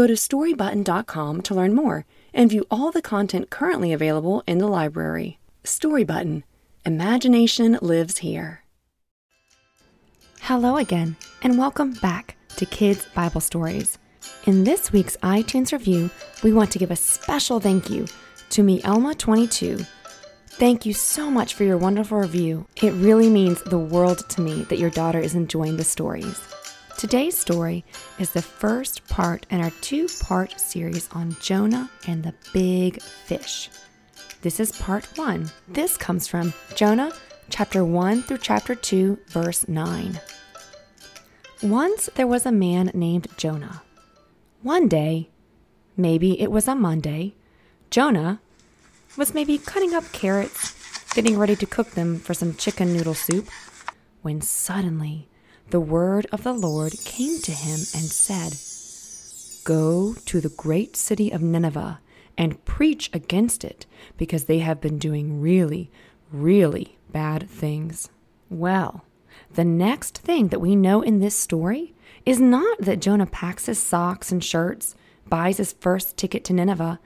Go to storybutton.com to learn more and view all the content currently available in the library. Storybutton Imagination lives here. Hello again, and welcome back to Kids Bible Stories. In this week's iTunes review, we want to give a special thank you to me, Elma22. Thank you so much for your wonderful review. It really means the world to me that your daughter is enjoying the stories. Today's story is the first part in our two part series on Jonah and the big fish. This is part one. This comes from Jonah chapter 1 through chapter 2, verse 9. Once there was a man named Jonah. One day, maybe it was a Monday, Jonah was maybe cutting up carrots, getting ready to cook them for some chicken noodle soup, when suddenly the word of the Lord came to him and said, Go to the great city of Nineveh and preach against it because they have been doing really, really bad things. Well, the next thing that we know in this story is not that Jonah packs his socks and shirts, buys his first ticket to Nineveh,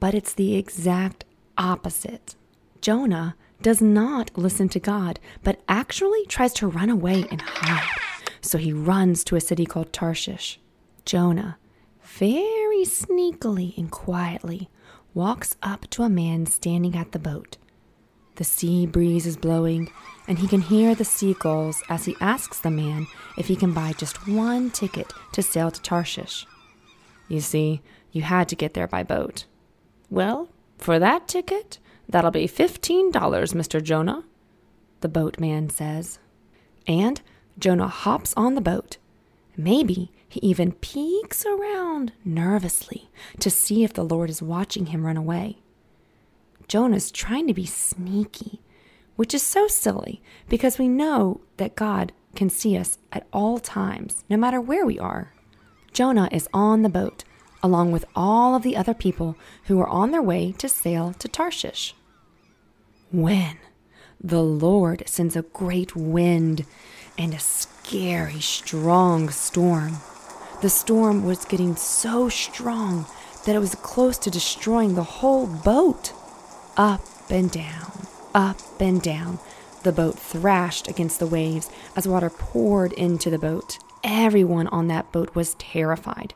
but it's the exact opposite. Jonah does not listen to God, but actually tries to run away and hide. So he runs to a city called Tarshish. Jonah, very sneakily and quietly, walks up to a man standing at the boat. The sea breeze is blowing, and he can hear the seagulls as he asks the man if he can buy just one ticket to sail to Tarshish. You see, you had to get there by boat. Well, for that ticket, that'll be $15, Mr. Jonah, the boatman says. And Jonah hops on the boat. Maybe he even peeks around nervously to see if the Lord is watching him run away. Jonah's trying to be sneaky, which is so silly because we know that God can see us at all times, no matter where we are. Jonah is on the boat, along with all of the other people who are on their way to sail to Tarshish. When the Lord sends a great wind and a scary, strong storm. The storm was getting so strong that it was close to destroying the whole boat. Up and down, up and down, the boat thrashed against the waves as water poured into the boat. Everyone on that boat was terrified.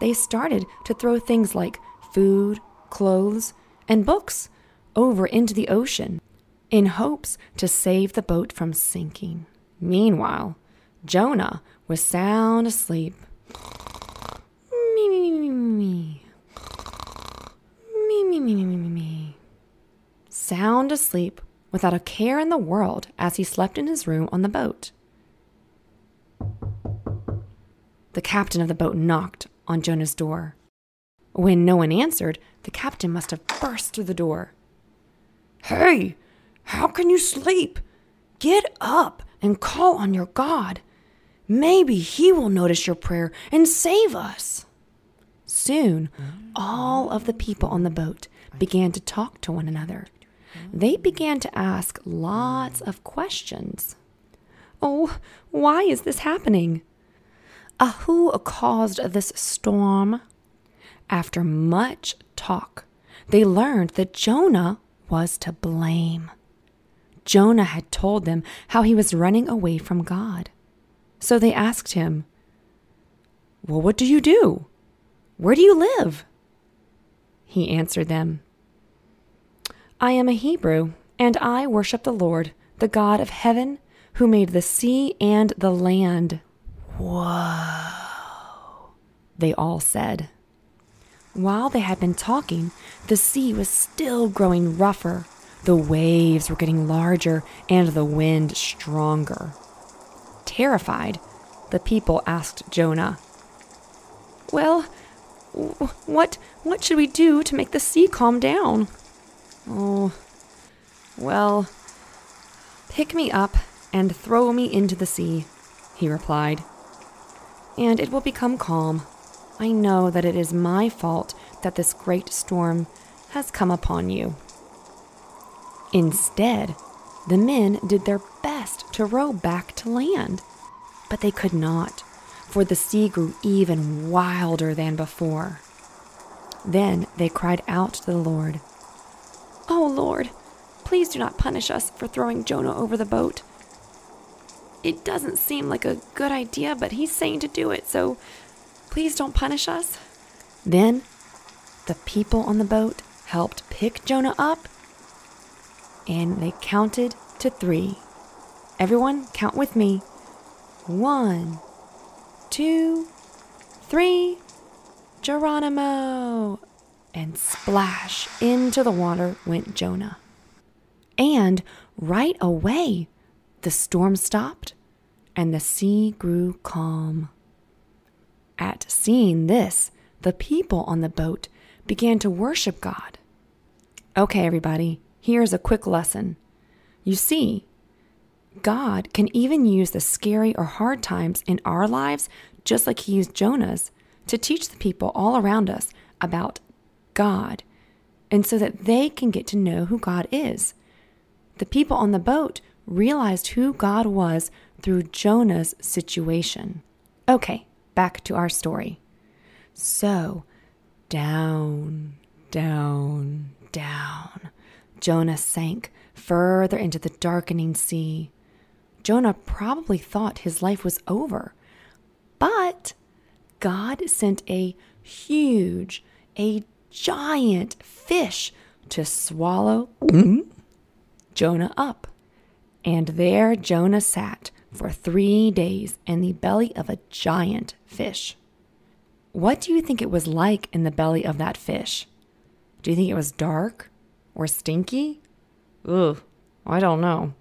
They started to throw things like food, clothes, and books over into the ocean in hopes to save the boat from sinking. Meanwhile, Jonah was sound asleep. Me, me, me, me, me. Me, me, me, me, me, me, me. Sound asleep without a care in the world as he slept in his room on the boat. The captain of the boat knocked on Jonah's door. When no one answered, the captain must have burst through the door. Hey, how can you sleep? Get up and call on your God. Maybe He will notice your prayer and save us. Soon, all of the people on the boat began to talk to one another. They began to ask lots of questions. Oh, why is this happening? Uh, who caused this storm? After much talk, they learned that Jonah was to blame. Jonah had told them how he was running away from God. So they asked him, Well, what do you do? Where do you live? He answered them, I am a Hebrew, and I worship the Lord, the God of heaven, who made the sea and the land. Whoa, they all said. While they had been talking, the sea was still growing rougher the waves were getting larger and the wind stronger. Terrified, the people asked Jonah, Well, what what should we do to make the sea calm down? Oh, well, pick me up and throw me into the sea, he replied. And it will become calm. I know that it is my fault that this great storm has come upon you. Instead, the men did their best to row back to land, but they could not, for the sea grew even wilder than before. Then they cried out to the Lord, Oh Lord, please do not punish us for throwing Jonah over the boat. It doesn't seem like a good idea, but he's saying to do it, so please don't punish us. Then the people on the boat helped pick Jonah up and they counted to three. Everyone, count with me. One, two, three. Geronimo! And splash into the water went Jonah. And right away, the storm stopped and the sea grew calm. At seeing this, the people on the boat began to worship God. Okay, everybody, Here's a quick lesson. You see, God can even use the scary or hard times in our lives, just like He used Jonah's, to teach the people all around us about God, and so that they can get to know who God is. The people on the boat realized who God was through Jonah's situation. Okay, back to our story. So, down, down, down Jonah sank further into the darkening sea. Jonah probably thought his life was over. But God sent a huge, a giant fish to swallow Jonah up. And there Jonah sat for three days in the belly of a giant fish. What do you think it was like in the belly of that fish? Do you think it was dark or stinky? Ugh, I don't know.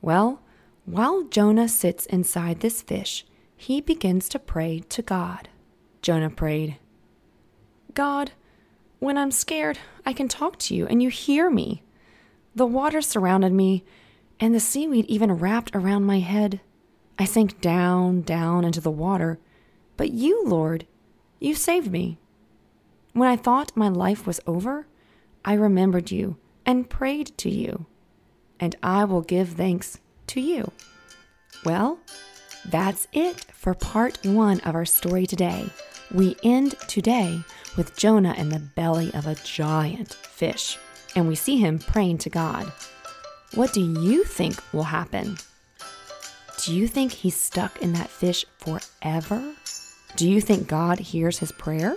Well, while Jonah sits inside this fish, he begins to pray to God. Jonah prayed, God, when I'm scared, I can talk to you and you hear me. The water surrounded me, and the seaweed even wrapped around my head. I sank down, down into the water, but you, Lord, you saved me. When I thought my life was over, I remembered you and prayed to you, and I will give thanks to you. Well, that's it for part one of our story today. We end today with Jonah in the belly of a giant fish, and we see him praying to God. What do you think will happen? Do you think he's stuck in that fish forever? Do you think God hears his prayer?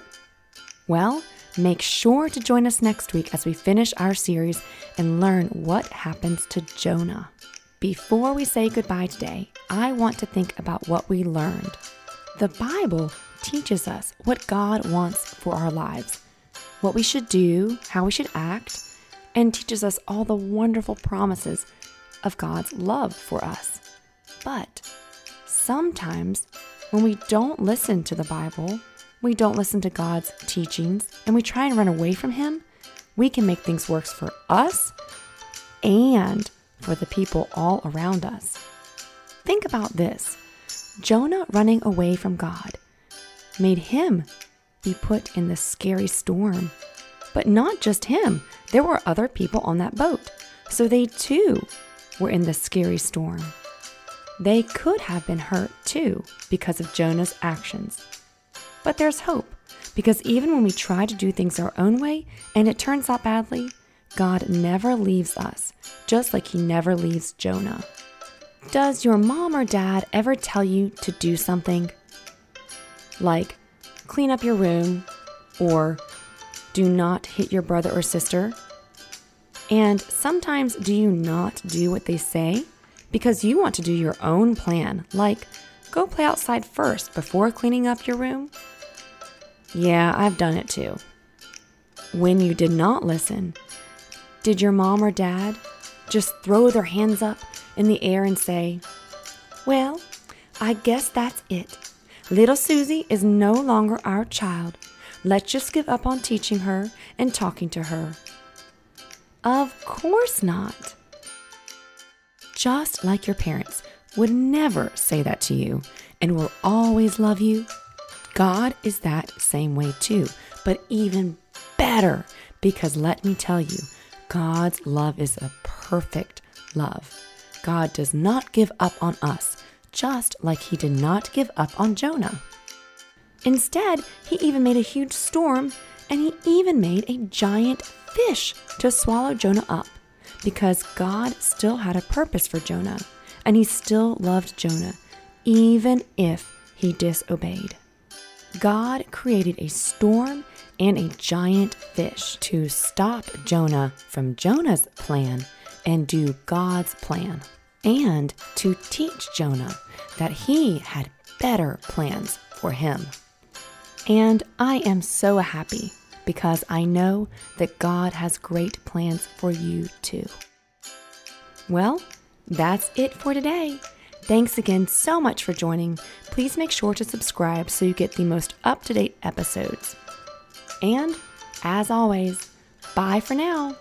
Well, Make sure to join us next week as we finish our series and learn what happens to Jonah. Before we say goodbye today, I want to think about what we learned. The Bible teaches us what God wants for our lives, what we should do, how we should act, and teaches us all the wonderful promises of God's love for us. But sometimes when we don't listen to the Bible, we don't listen to God's teachings, and we try and run away from Him, we can make things worse for us and for the people all around us. Think about this Jonah running away from God made him be put in the scary storm. But not just him, there were other people on that boat, so they too were in the scary storm. They could have been hurt too because of Jonah's actions. But there's hope, because even when we try to do things our own way and it turns out badly, God never leaves us, just like He never leaves Jonah. Does your mom or dad ever tell you to do something? Like clean up your room or do not hit your brother or sister? And sometimes do you not do what they say because you want to do your own plan, like go play outside first before cleaning up your room? Yeah, I've done it too. When you did not listen, did your mom or dad just throw their hands up in the air and say, Well, I guess that's it. Little Susie is no longer our child. Let's just give up on teaching her and talking to her. Of course not. Just like your parents would never say that to you and will always love you, God is that same way too, but even better because let me tell you, God's love is a perfect love. God does not give up on us, just like he did not give up on Jonah. Instead, he even made a huge storm and he even made a giant fish to swallow Jonah up because God still had a purpose for Jonah and he still loved Jonah, even if he disobeyed. God created a storm and a giant fish to stop Jonah from Jonah's plan and do God's plan, and to teach Jonah that he had better plans for him. And I am so happy because I know that God has great plans for you too. Well, that's it for today. Thanks again so much for joining. Please make sure to subscribe so you get the most up to date episodes. And as always, bye for now.